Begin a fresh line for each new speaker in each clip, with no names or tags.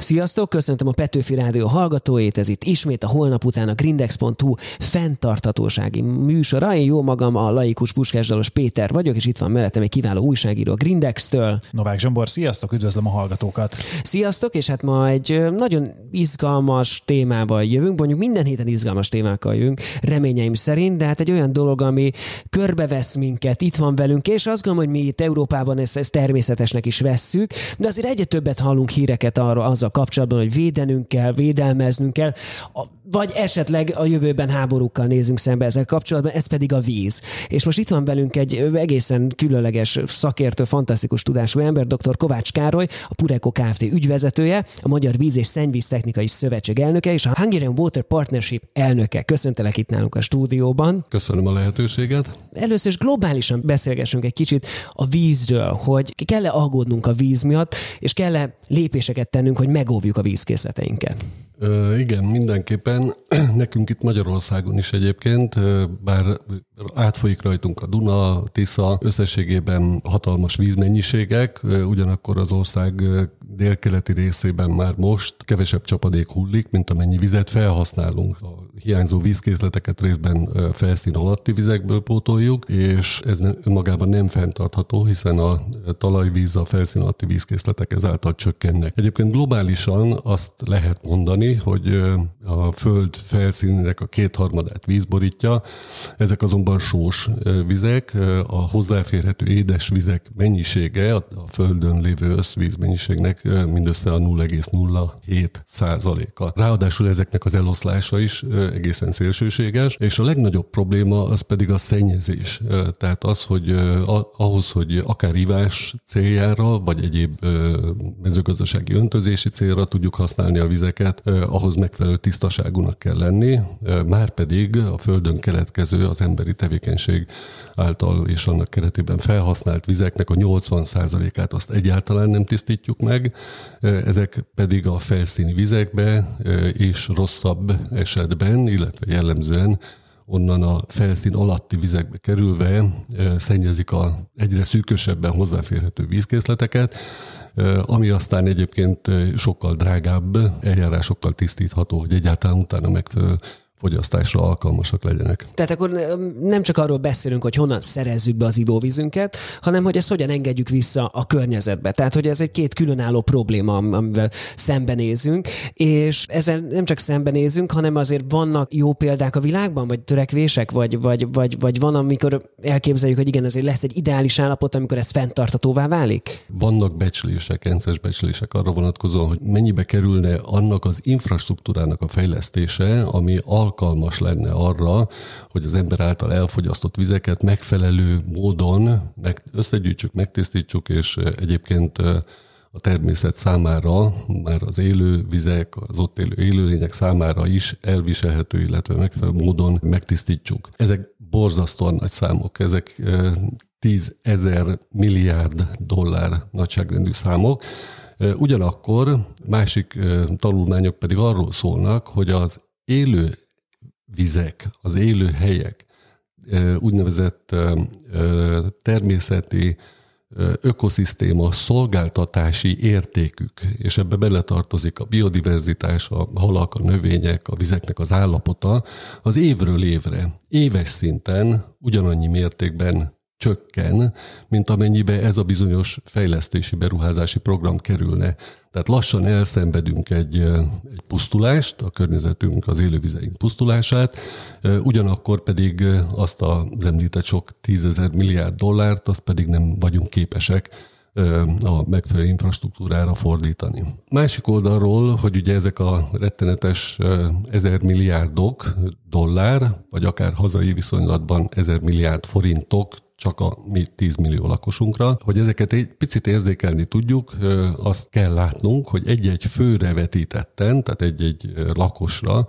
Sziasztok, köszöntöm a Petőfi Rádió hallgatóit, ez itt ismét a holnap után a grindex.hu fenntarthatósági műsora. Én jó magam a laikus puskásdalos Péter vagyok, és itt van mellettem egy kiváló újságíró a Grindex-től.
Novák Zsombor, sziasztok, üdvözlöm a hallgatókat.
Sziasztok, és hát ma egy nagyon izgalmas témával jövünk, mondjuk minden héten izgalmas témákkal jövünk, reményeim szerint, de hát egy olyan dolog, ami körbevesz minket, itt van velünk, és azt gondolom, hogy mi itt Európában ezt, ezt természetesnek is vesszük, de azért egyre többet hallunk híreket arról, azzal kapcsolatban, hogy védenünk kell, védelmeznünk kell, vagy esetleg a jövőben háborúkkal nézünk szembe ezzel kapcsolatban, ez pedig a víz. És most itt van velünk egy egészen különleges szakértő, fantasztikus tudású ember, dr. Kovács Károly, a Pureko Kft. ügyvezetője, a Magyar Víz és Szennyvíz Technikai Szövetség elnöke és a Hungarian Water Partnership elnöke. Köszöntelek itt nálunk a stúdióban.
Köszönöm a lehetőséget.
Először is globálisan beszélgessünk egy kicsit a vízről, hogy kell-e aggódnunk a víz miatt, és kell-e lépéseket tennünk, hogy megóvjuk a vízkészleteinket.
Igen, mindenképpen. Nekünk itt Magyarországon is egyébként, bár átfolyik rajtunk a Duna, Tisza, összességében hatalmas vízmennyiségek, ugyanakkor az ország délkeleti részében már most kevesebb csapadék hullik, mint amennyi vizet felhasználunk. A hiányzó vízkészleteket részben felszín alatti vizekből pótoljuk, és ez önmagában nem fenntartható, hiszen a talajvíz, a felszín alatti vízkészletek ezáltal csökkennek. Egyébként globálisan azt lehet mondani, hogy a föld felszínének a kétharmadát vízborítja, ezek azonban sós vizek, a hozzáférhető édes vizek mennyisége a földön lévő összvíz mennyiségnek mindössze a 0,07 százaléka. Ráadásul ezeknek az eloszlása is egészen szélsőséges, és a legnagyobb probléma az pedig a szennyezés. Tehát az, hogy ahhoz, hogy akár ivás céljára, vagy egyéb mezőgazdasági öntözési célra tudjuk használni a vizeket, ahhoz megfelelő tisztaságúnak kell lenni, már pedig a földön keletkező az emberi tevékenység által és annak keretében felhasznált vizeknek a 80%-át azt egyáltalán nem tisztítjuk meg, ezek pedig a felszíni vizekbe és rosszabb esetben, illetve jellemzően onnan a felszín alatti vizekbe kerülve szennyezik a egyre szűkösebben hozzáférhető vízkészleteket, ami aztán egyébként sokkal drágább eljárásokkal tisztítható, hogy egyáltalán utána megfelelő fogyasztásra alkalmasak legyenek.
Tehát akkor nem csak arról beszélünk, hogy honnan szerezzük be az ivóvízünket, hanem hogy ezt hogyan engedjük vissza a környezetbe. Tehát, hogy ez egy két különálló probléma, amivel szembenézünk, és ezzel nem csak szembenézünk, hanem azért vannak jó példák a világban, vagy törekvések, vagy, vagy, vagy, vagy van, amikor elképzeljük, hogy igen, ezért lesz egy ideális állapot, amikor ez fenntartatóvá válik?
Vannak becslések, rendszer becslések arra vonatkozóan, hogy mennyibe kerülne annak az infrastruktúrának a fejlesztése, ami al alkalmas lenne arra, hogy az ember által elfogyasztott vizeket megfelelő módon meg, összegyűjtsük, megtisztítsuk, és egyébként a természet számára, már az élő vizek, az ott élő élőlények számára is elviselhető, illetve megfelelő módon megtisztítsuk. Ezek borzasztóan nagy számok, ezek 10 ezer milliárd dollár nagyságrendű számok. Ugyanakkor másik tanulmányok pedig arról szólnak, hogy az élő vizek, az élő helyek, úgynevezett természeti ökoszisztéma szolgáltatási értékük, és ebbe beletartozik a biodiverzitás, a halak, a növények, a vizeknek az állapota, az évről évre, éves szinten ugyanannyi mértékben csökken, mint amennyibe ez a bizonyos fejlesztési beruházási program kerülne. Tehát lassan elszenvedünk egy, egy pusztulást, a környezetünk, az élővizeink pusztulását, ugyanakkor pedig azt az említett sok tízezer milliárd dollárt, azt pedig nem vagyunk képesek a megfelelő infrastruktúrára fordítani. Másik oldalról, hogy ugye ezek a rettenetes ezer milliárdok dollár, vagy akár hazai viszonylatban ezer milliárd forintok csak a mi 10 millió lakosunkra. Hogy ezeket egy picit érzékelni tudjuk, azt kell látnunk, hogy egy-egy főre vetítetten, tehát egy-egy lakosra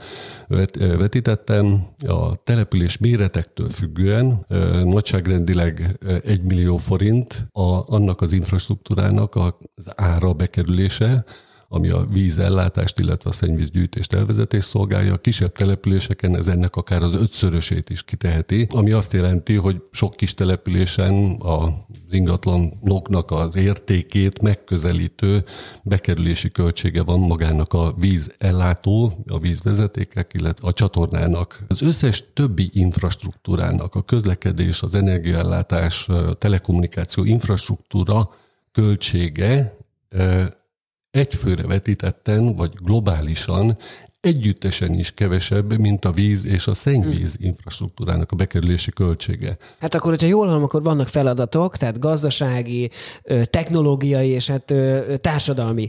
vetítettem a település méretektől függően nagyságrendileg 1 millió forint a, annak az infrastruktúrának az ára bekerülése, ami a vízellátást, illetve a szennyvízgyűjtést elvezetés szolgálja. A kisebb településeken ez ennek akár az ötszörösét is kiteheti, ami azt jelenti, hogy sok kis településen az ingatlanoknak az értékét megközelítő bekerülési költsége van magának a vízellátó, a vízvezetékek, illetve a csatornának. Az összes többi infrastruktúrának, a közlekedés, az energiaellátás, a telekommunikáció infrastruktúra költsége egyfőre vetítetten, vagy globálisan együttesen is kevesebb, mint a víz és a szennyvíz hmm. infrastruktúrának a bekerülési költsége.
Hát akkor, hogyha jól hallom, akkor vannak feladatok, tehát gazdasági, technológiai és hát társadalmi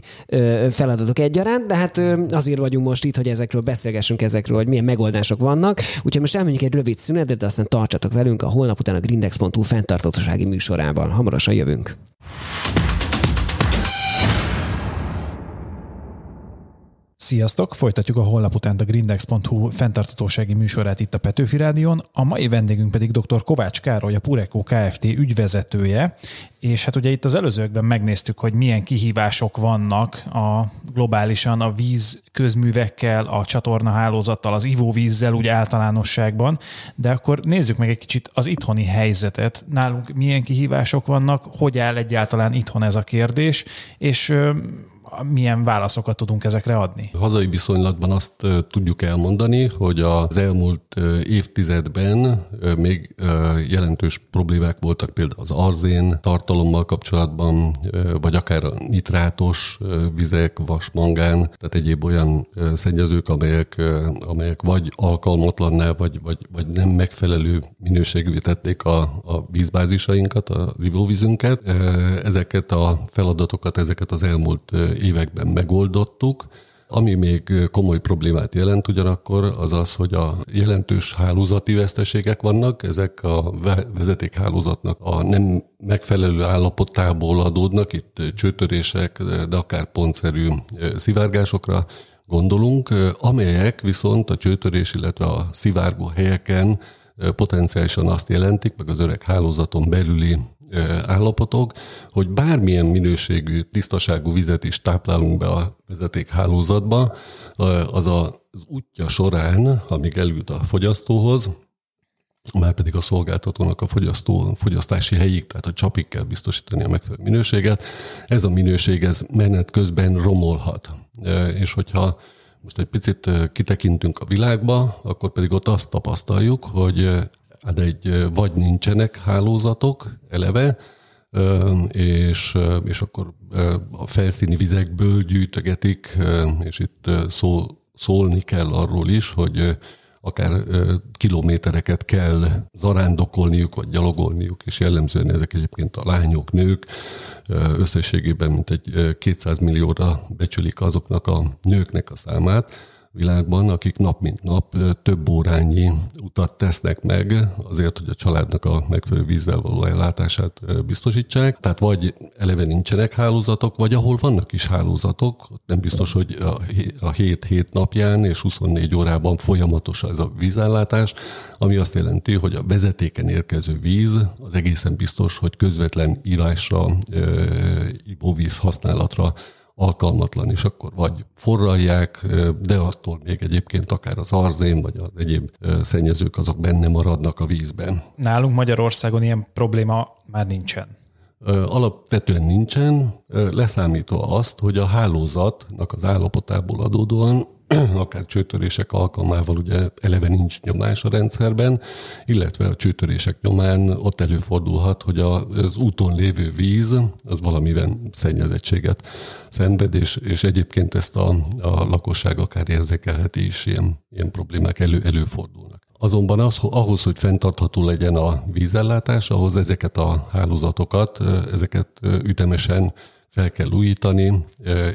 feladatok egyaránt, de hát azért vagyunk most itt, hogy ezekről beszélgessünk ezekről, hogy milyen megoldások vannak. Úgyhogy most elmondjuk egy rövid szünetet, de aztán tartsatok velünk a holnap után a grindex.hu fenntartatósági műsorában. Hamarosan jövünk.
Sziasztok! Folytatjuk a holnap után a grindex.hu fenntartatósági műsorát itt a Petőfi Rádion. A mai vendégünk pedig dr. Kovács Károly, a Pureco Kft. ügyvezetője, és hát ugye itt az előzőkben megnéztük, hogy milyen kihívások vannak a globálisan a víz közművekkel, a csatornahálózattal, az ivóvízzel úgy általánosságban, de akkor nézzük meg egy kicsit az itthoni helyzetet. Nálunk milyen kihívások vannak, hogy áll egyáltalán itthon ez a kérdés, és milyen válaszokat tudunk ezekre adni?
A hazai viszonylatban azt tudjuk elmondani, hogy az elmúlt évtizedben még jelentős problémák voltak például az arzén tartalommal kapcsolatban, vagy akár a nitrátos vizek, vasmangán, tehát egyéb olyan szennyezők, amelyek, amelyek vagy alkalmatlanná, vagy, vagy, vagy nem megfelelő minőségűvé tették a, a vízbázisainkat, az ivóvízünket. Ezeket a feladatokat, ezeket az elmúlt években megoldottuk. Ami még komoly problémát jelent ugyanakkor, az az, hogy a jelentős hálózati veszteségek vannak, ezek a vezetékhálózatnak a nem megfelelő állapotából adódnak, itt csőtörések, de akár pontszerű szivárgásokra gondolunk, amelyek viszont a csőtörés, illetve a szivárgó helyeken potenciálisan azt jelentik, meg az öreg hálózaton belüli állapotok, hogy bármilyen minőségű, tisztaságú vizet is táplálunk be a vezetékhálózatba, az az útja során, amíg eljut a fogyasztóhoz, már pedig a szolgáltatónak a fogyasztó, fogyasztási helyig, tehát a csapig kell biztosítani a megfelelő minőséget. Ez a minőség ez menet közben romolhat. És hogyha most egy picit kitekintünk a világba, akkor pedig ott azt tapasztaljuk, hogy hát egy vagy nincsenek hálózatok eleve, és, és akkor a felszíni vizekből gyűjtögetik, és itt szó, szólni kell arról is, hogy akár kilométereket kell zarándokolniuk, vagy gyalogolniuk, és jellemzően ezek egyébként a lányok, nők, összességében mint egy 200 millióra becsülik azoknak a nőknek a számát, világban, akik nap mint nap több órányi utat tesznek meg azért, hogy a családnak a megfelelő vízzel való ellátását biztosítsák. Tehát vagy eleve nincsenek hálózatok, vagy ahol vannak is hálózatok, nem biztos, hogy a 7-7 napján és 24 órában folyamatos ez a vízellátás, ami azt jelenti, hogy a vezetéken érkező víz az egészen biztos, hogy közvetlen írásra, ivóvíz használatra alkalmatlan, és akkor vagy forralják, de attól még egyébként akár az arzén, vagy az egyéb szennyezők azok benne maradnak a vízben.
Nálunk Magyarországon ilyen probléma már nincsen.
Alapvetően nincsen, leszámítva azt, hogy a hálózatnak az állapotából adódóan akár csőtörések alkalmával ugye eleve nincs nyomás a rendszerben, illetve a csőtörések nyomán ott előfordulhat, hogy az úton lévő víz az valamiben szennyezettséget szenved, és, és egyébként ezt a, a lakosság akár érzékelheti is, ilyen, ilyen problémák elő, előfordulnak. Azonban az, ahhoz, hogy fenntartható legyen a vízellátás, ahhoz ezeket a hálózatokat, ezeket ütemesen fel kell újítani,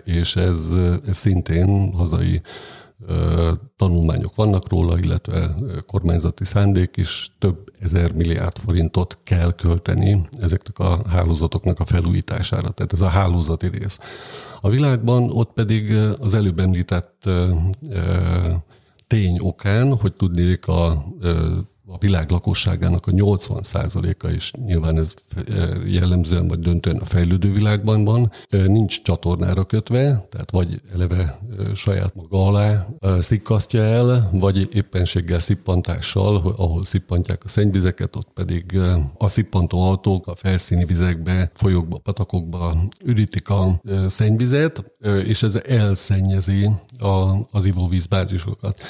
és ez, ez szintén hazai tanulmányok vannak róla, illetve kormányzati szándék is több ezer milliárd forintot kell költeni ezeknek a hálózatoknak a felújítására. Tehát ez a hálózati rész. A világban ott pedig az előbb említett tény okán, hogy tudnék a a világ lakosságának a 80%-a, és nyilván ez jellemzően vagy döntően a fejlődő világban van, nincs csatornára kötve, tehát vagy eleve saját maga alá szikkasztja el, vagy éppenséggel szippantással, ahol szippantják a szennyvizeket, ott pedig a szippantó autók a felszíni vizekbe, folyókba, patakokba ürítik a szennyvizet, és ez elszennyezi az ivóvízbázisokat.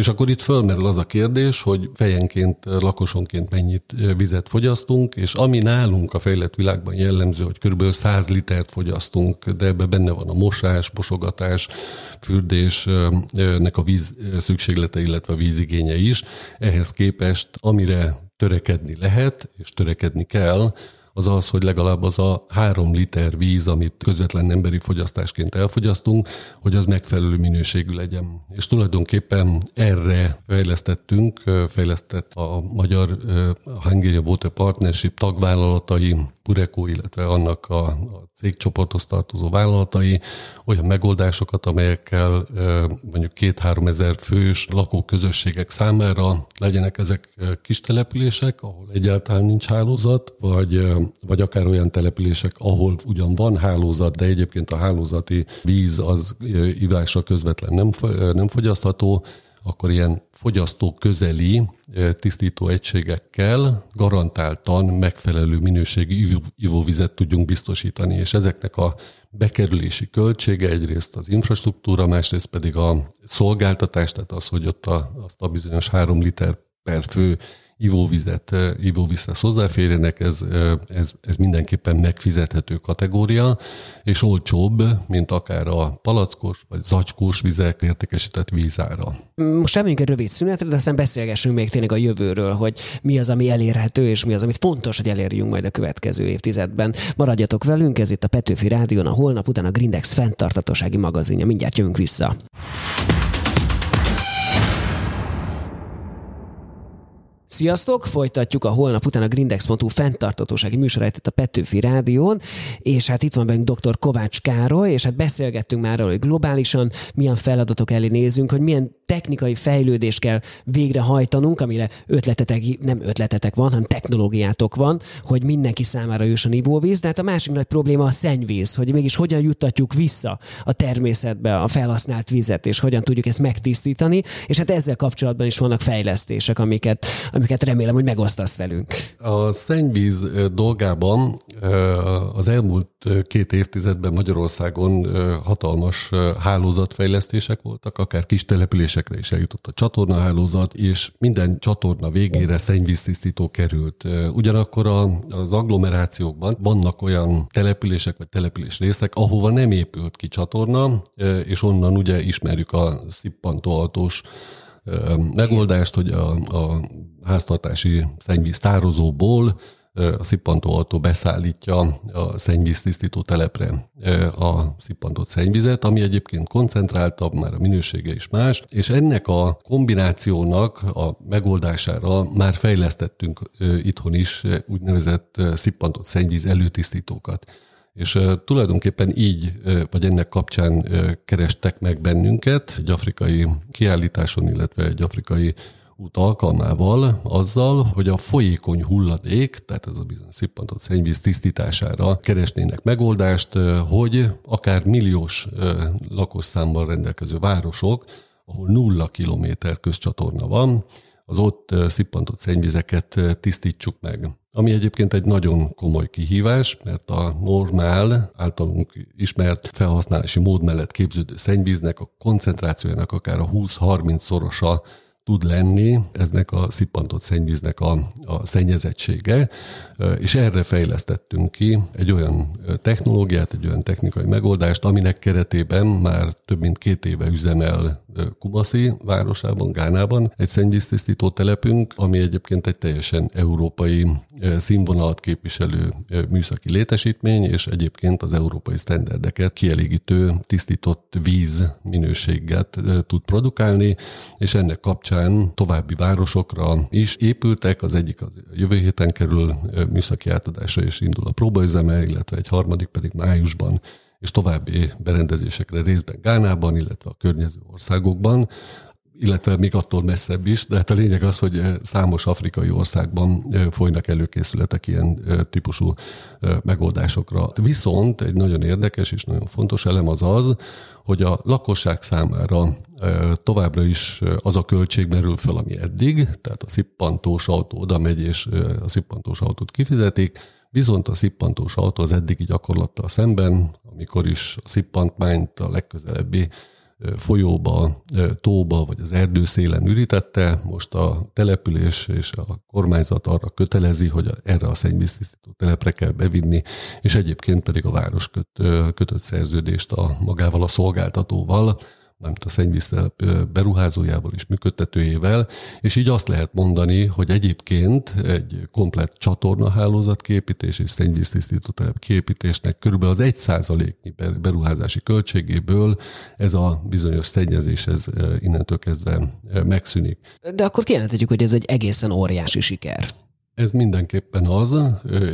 És akkor itt fölmerül az a kérdés, hogy fejenként, lakosonként mennyit vizet fogyasztunk, és ami nálunk a fejlett világban jellemző, hogy kb. 100 litert fogyasztunk, de ebbe benne van a mosás, mosogatás, fürdésnek a víz szükséglete, illetve a vízigénye is. Ehhez képest, amire törekedni lehet, és törekedni kell, az az, hogy legalább az a három liter víz, amit közvetlen emberi fogyasztásként elfogyasztunk, hogy az megfelelő minőségű legyen. És tulajdonképpen erre fejlesztettünk, fejlesztett a magyar Hungarian Water Partnership tagvállalatai, Pureco, illetve annak a, a cégcsoporthoz tartozó vállalatai olyan megoldásokat, amelyekkel mondjuk két-három ezer fős lakóközösségek számára legyenek ezek kis települések, ahol egyáltalán nincs hálózat, vagy, vagy akár olyan települések, ahol ugyan van hálózat, de egyébként a hálózati víz az ivásra közvetlen nem, nem fogyasztható, akkor ilyen fogyasztó közeli tisztító egységekkel garantáltan megfelelő minőségi ivóvizet tudjunk biztosítani, és ezeknek a bekerülési költsége egyrészt az infrastruktúra, másrészt pedig a szolgáltatás, tehát az, hogy ott a, azt a bizonyos három liter per fő ivóvizet, ivóvízhez hozzáférjenek, ez, ez, ez mindenképpen megfizethető kategória, és olcsóbb, mint akár a palackos vagy zacskós vizek értékesített vízára.
Most elmegyünk egy rövid szünetre, de aztán beszélgessünk még tényleg a jövőről, hogy mi az, ami elérhető, és mi az, amit fontos, hogy elérjünk majd a következő évtizedben. Maradjatok velünk, ez itt a Petőfi Rádión, a holnap után a Grindex fenntartatósági magazinja. Mindjárt jövünk vissza. Sziasztok! Folytatjuk a holnap után a Grindex.hu fenntartatósági műsorát itt a Petőfi Rádión, és hát itt van bennünk dr. Kovács Károly, és hát beszélgettünk már arról, hogy globálisan milyen feladatok elé nézünk, hogy milyen technikai fejlődést kell végrehajtanunk, amire ötletetek, nem ötletetek van, hanem technológiátok van, hogy mindenki számára jusson ivóvíz, de hát a másik nagy probléma a szennyvíz, hogy mégis hogyan juttatjuk vissza a természetbe a felhasznált vizet, és hogyan tudjuk ezt megtisztítani, és hát ezzel kapcsolatban is vannak fejlesztések, amiket, amiket remélem, hogy megosztasz velünk.
A szennyvíz dolgában az elmúlt két évtizedben Magyarországon hatalmas hálózatfejlesztések voltak, akár kis településekre is eljutott a csatornahálózat, és minden csatorna végére szennyvíztisztító került. Ugyanakkor az agglomerációkban vannak olyan települések vagy település részek, ahova nem épült ki csatorna, és onnan ugye ismerjük a szippantóautós megoldást, hogy a, a háztartási szennyvíz tározóból a szippantóautó beszállítja a szennyvíztisztító telepre a szippantott szennyvizet, ami egyébként koncentráltabb, már a minősége is más, és ennek a kombinációnak a megoldására már fejlesztettünk itthon is úgynevezett szippantott szennyvíz előtisztítókat. És tulajdonképpen így, vagy ennek kapcsán kerestek meg bennünket egy afrikai kiállításon, illetve egy afrikai út alkalmával azzal, hogy a folyékony hulladék, tehát ez a bizonyos szippantott szennyvíz tisztítására keresnének megoldást, hogy akár milliós lakosszámmal rendelkező városok, ahol nulla kilométer közcsatorna van, az ott szippantott szennyvizeket tisztítsuk meg. Ami egyébként egy nagyon komoly kihívás, mert a normál, általunk ismert felhasználási mód mellett képződő szennyvíznek a koncentrációjának akár a 20-30 szorosa tud lenni eznek a szippantott szennyvíznek a, a szennyezettsége, és erre fejlesztettünk ki egy olyan technológiát, egy olyan technikai megoldást, aminek keretében már több mint két éve üzemel Kumasi városában, Gánában egy szennyvíztisztító telepünk, ami egyébként egy teljesen európai színvonalat képviselő műszaki létesítmény, és egyébként az európai sztenderdeket kielégítő tisztított víz minőséget tud produkálni, és ennek kapcsán további városokra is épültek, az egyik az jövő héten kerül műszaki átadásra, és indul a próbaüzeme, illetve egy harmadik pedig májusban és további berendezésekre részben Gánában, illetve a környező országokban. Illetve még attól messzebb is, de hát a lényeg az, hogy számos afrikai országban folynak előkészületek ilyen típusú megoldásokra. Viszont egy nagyon érdekes és nagyon fontos elem az az, hogy a lakosság számára továbbra is az a költség merül fel, ami eddig, tehát a szippantós autó oda megy, és a szippantós autót kifizetik, viszont a szippantós autó az eddigi gyakorlattal szemben, amikor is a szippantmányt a legközelebbi folyóba, tóba vagy az erdőszélen ürítette, most a település és a kormányzat arra kötelezi, hogy erre a szennyvíztisztító telepre kell bevinni, és egyébként pedig a város köt, kötött szerződést a magával a szolgáltatóval, mármint a szennyvíztelep beruházójával és működtetőjével, és így azt lehet mondani, hogy egyébként egy komplett csatornahálózat képítés és szennyvíztisztító telep képítésnek körülbelül az egy százaléknyi beruházási költségéből ez a bizonyos szennyezés ez innentől kezdve megszűnik.
De akkor kijelenthetjük, hogy ez egy egészen óriási siker.
Ez mindenképpen az,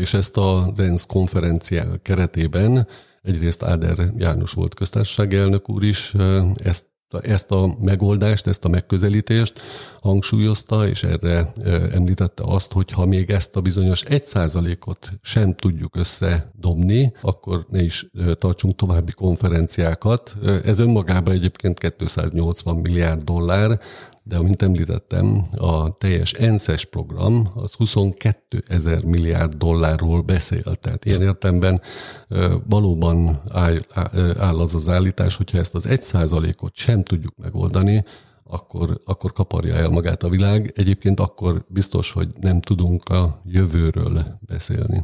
és ezt az ENSZ konferenciá keretében Egyrészt Áder János volt köztársasági elnök úr is ezt ezt a megoldást, ezt a megközelítést hangsúlyozta, és erre említette azt, hogy ha még ezt a bizonyos egy százalékot sem tudjuk összedobni, akkor ne is tartsunk további konferenciákat. Ez önmagában egyébként 280 milliárd dollár, de amint említettem, a teljes ENSZ-es program az 22 ezer milliárd dollárról beszél. Tehát ilyen értemben valóban áll, áll az az állítás, hogyha ezt az egy százalékot sem tudjuk megoldani, akkor, akkor kaparja el magát a világ. Egyébként akkor biztos, hogy nem tudunk a jövőről beszélni.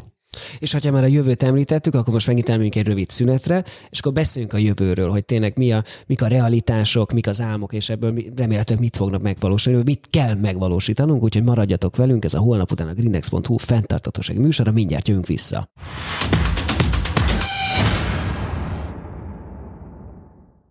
És ha már a jövőt említettük, akkor most megint elmegyünk egy rövid szünetre, és akkor beszéljünk a jövőről, hogy tényleg mi a, mik a realitások, mik az álmok, és ebből remélhetőleg mit fognak megvalósítani, mit kell megvalósítanunk, úgyhogy maradjatok velünk, ez a holnap után a grindex.hu fenntartatóság műsora, mindjárt jövünk vissza.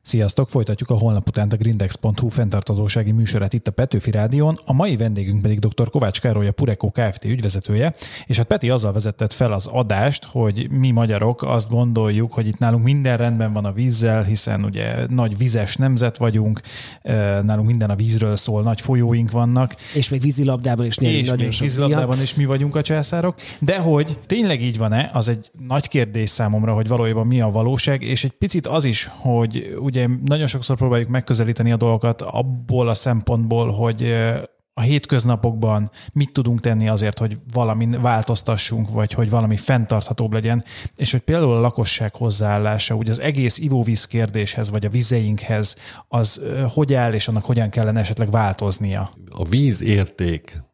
Sziasztok! Folytatjuk a holnap után a grindex.hu fenntartatósági műsorát itt a Petőfi Rádión. A mai vendégünk pedig dr. Kovács Károly, a Pureko Kft. ügyvezetője, és hát Peti azzal vezetett fel az adást, hogy mi magyarok azt gondoljuk, hogy itt nálunk minden rendben van a vízzel, hiszen ugye nagy vizes nemzet vagyunk, nálunk minden a vízről szól, nagy folyóink vannak.
És még vízilabdában is
nyerünk nagyon még sok vízilabdában is mi vagyunk a császárok. De hogy tényleg így van-e, az egy nagy kérdés számomra, hogy valójában mi a valóság, és egy picit az is, hogy ugye nagyon sokszor próbáljuk megközelíteni a dolgokat abból a szempontból, hogy a hétköznapokban mit tudunk tenni azért, hogy valami változtassunk, vagy hogy valami fenntarthatóbb legyen, és hogy például a lakosság hozzáállása, ugye az egész ivóvíz kérdéshez, vagy a vizeinkhez, az hogy áll, és annak hogyan kellene esetleg változnia?
A víz érték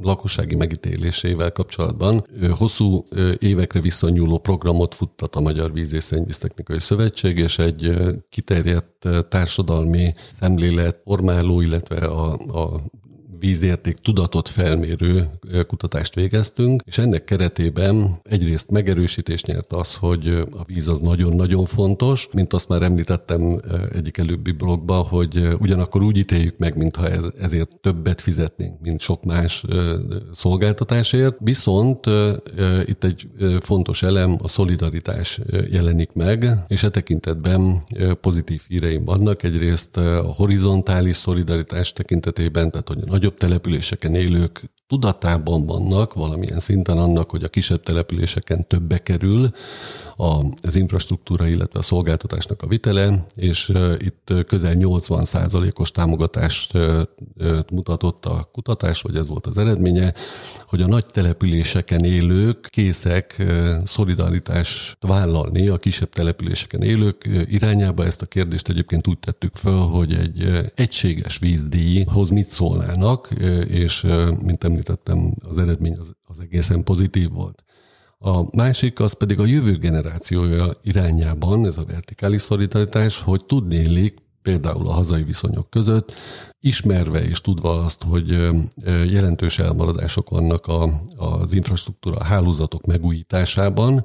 lakossági megítélésével kapcsolatban. Hosszú évekre visszanyúló programot futtat a Magyar Víz és Szennyvíztechnikai Szövetség, és egy kiterjedt társadalmi szemlélet formáló, illetve a, a vízérték tudatot felmérő kutatást végeztünk, és ennek keretében egyrészt megerősítést nyert az, hogy a víz az nagyon-nagyon fontos, mint azt már említettem egyik előbbi blogban, hogy ugyanakkor úgy ítéljük meg, mintha ez, ezért többet fizetnénk, mint sok más szolgáltatásért. Viszont itt egy fontos elem, a szolidaritás jelenik meg, és e tekintetben pozitív híreim vannak. Egyrészt a horizontális szolidaritás tekintetében, tehát hogy a nagyobb településeken élők tudatában vannak valamilyen szinten annak, hogy a kisebb településeken többe kerül az infrastruktúra, illetve a szolgáltatásnak a vitele, és itt közel 80 os támogatást mutatott a kutatás, vagy ez volt az eredménye, hogy a nagy településeken élők készek szolidaritást vállalni a kisebb településeken élők irányába. Ezt a kérdést egyébként úgy tettük föl, hogy egy egységes vízdíjhoz mit szólnának, és mint említettem, az eredmény az, az egészen pozitív volt. A másik az pedig a jövő generációja irányában, ez a vertikális szolidaritás, hogy tudnélik például a hazai viszonyok között, ismerve és tudva azt, hogy jelentős elmaradások vannak a, az infrastruktúra, a hálózatok megújításában,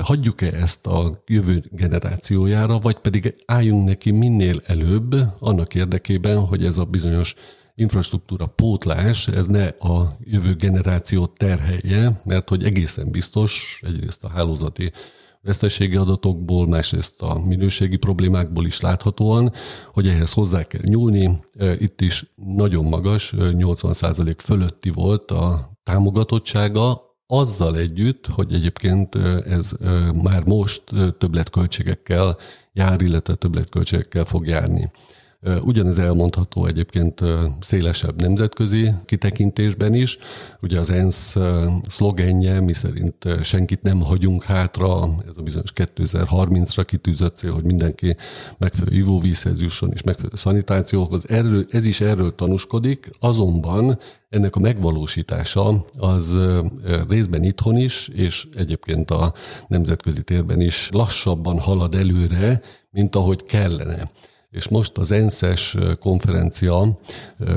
hagyjuk-e ezt a jövő generációjára, vagy pedig álljunk neki minél előbb annak érdekében, hogy ez a bizonyos infrastruktúra pótlás, ez ne a jövő generációt terhelje, mert hogy egészen biztos, egyrészt a hálózati veszteségi adatokból, másrészt a minőségi problémákból is láthatóan, hogy ehhez hozzá kell nyúlni. Itt is nagyon magas, 80% fölötti volt a támogatottsága, azzal együtt, hogy egyébként ez már most többletköltségekkel jár, illetve többletköltségekkel fog járni. Ugyanez elmondható egyébként szélesebb nemzetközi kitekintésben is. Ugye az ENSZ szlogenje, miszerint senkit nem hagyunk hátra, ez a bizonyos 2030-ra kitűzött cél, hogy mindenki megfelelő ivóvízhez jusson és megfelelő szanitációhoz. Erről, ez is erről tanúskodik, azonban ennek a megvalósítása az részben itthon is, és egyébként a nemzetközi térben is lassabban halad előre, mint ahogy kellene. És most az ENSZ-es konferencia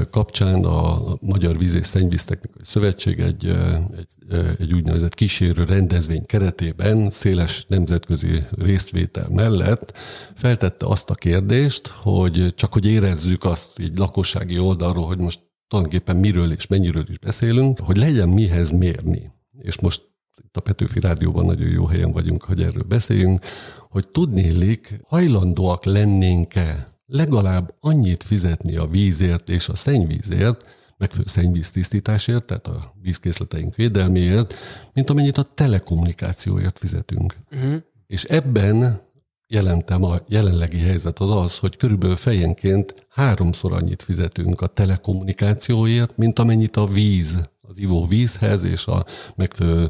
kapcsán a Magyar Víz és Szennyvíztechnikai Szövetség egy, egy, egy úgynevezett kísérő rendezvény keretében széles nemzetközi részvétel mellett feltette azt a kérdést, hogy csak hogy érezzük azt így lakossági oldalról, hogy most tulajdonképpen miről és mennyiről is beszélünk, hogy legyen mihez mérni. És most itt a Petőfi Rádióban nagyon jó helyen vagyunk, hogy erről beszéljünk, hogy tudnélik, hajlandóak lennénk-e legalább annyit fizetni a vízért és a szennyvízért, megfelelő szennyvíz tisztításért, tehát a vízkészleteink védelméért, mint amennyit a telekommunikációért fizetünk. Uh-huh. És ebben jelentem a jelenlegi helyzet az az, hogy körülbelül fejenként háromszor annyit fizetünk a telekommunikációért, mint amennyit a víz, az ivó vízhez és a megfelelő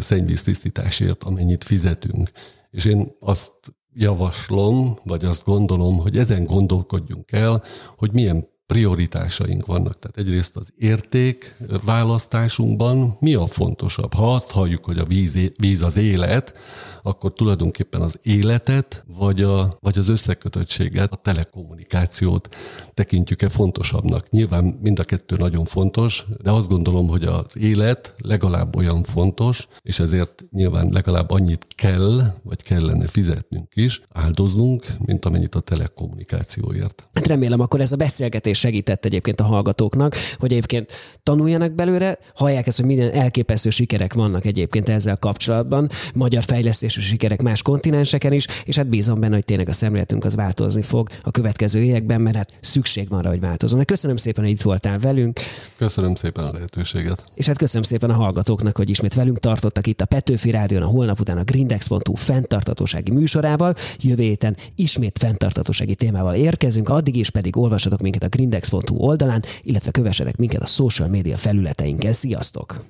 szennyvíz tisztításért, amennyit fizetünk. És én azt javaslom, vagy azt gondolom, hogy ezen gondolkodjunk el, hogy milyen prioritásaink vannak. Tehát egyrészt az érték választásunkban mi a fontosabb? Ha azt halljuk, hogy a víz, víz az élet, akkor tulajdonképpen az életet, vagy, a, vagy az összekötöttséget, a telekommunikációt tekintjük-e fontosabbnak. Nyilván mind a kettő nagyon fontos, de azt gondolom, hogy az élet legalább olyan fontos, és ezért nyilván legalább annyit kell, vagy kellene fizetnünk is, áldoznunk, mint amennyit a telekommunikációért.
Hát remélem, akkor ez a beszélgetés segített egyébként a hallgatóknak, hogy egyébként tanuljanak belőle, hallják ezt, hogy minden elképesztő sikerek vannak egyébként ezzel kapcsolatban, magyar fejlesztés és sikerek más kontinenseken is, és hát bízom benne, hogy tényleg a szemléletünk az változni fog a következő években, mert hát szükség van rá, hogy változzon. Köszönöm szépen, hogy itt voltál velünk.
Köszönöm szépen a lehetőséget.
És hát köszönöm szépen a hallgatóknak, hogy ismét velünk tartottak itt a Petőfi Rádión, a holnap után a Grindex.hu fenntartatósági műsorával. Jövő héten ismét fenntartatósági témával érkezünk, addig is pedig olvassatok minket a Grindex.hu oldalán, illetve kövessetek minket a social média felületeinken. Sziasztok!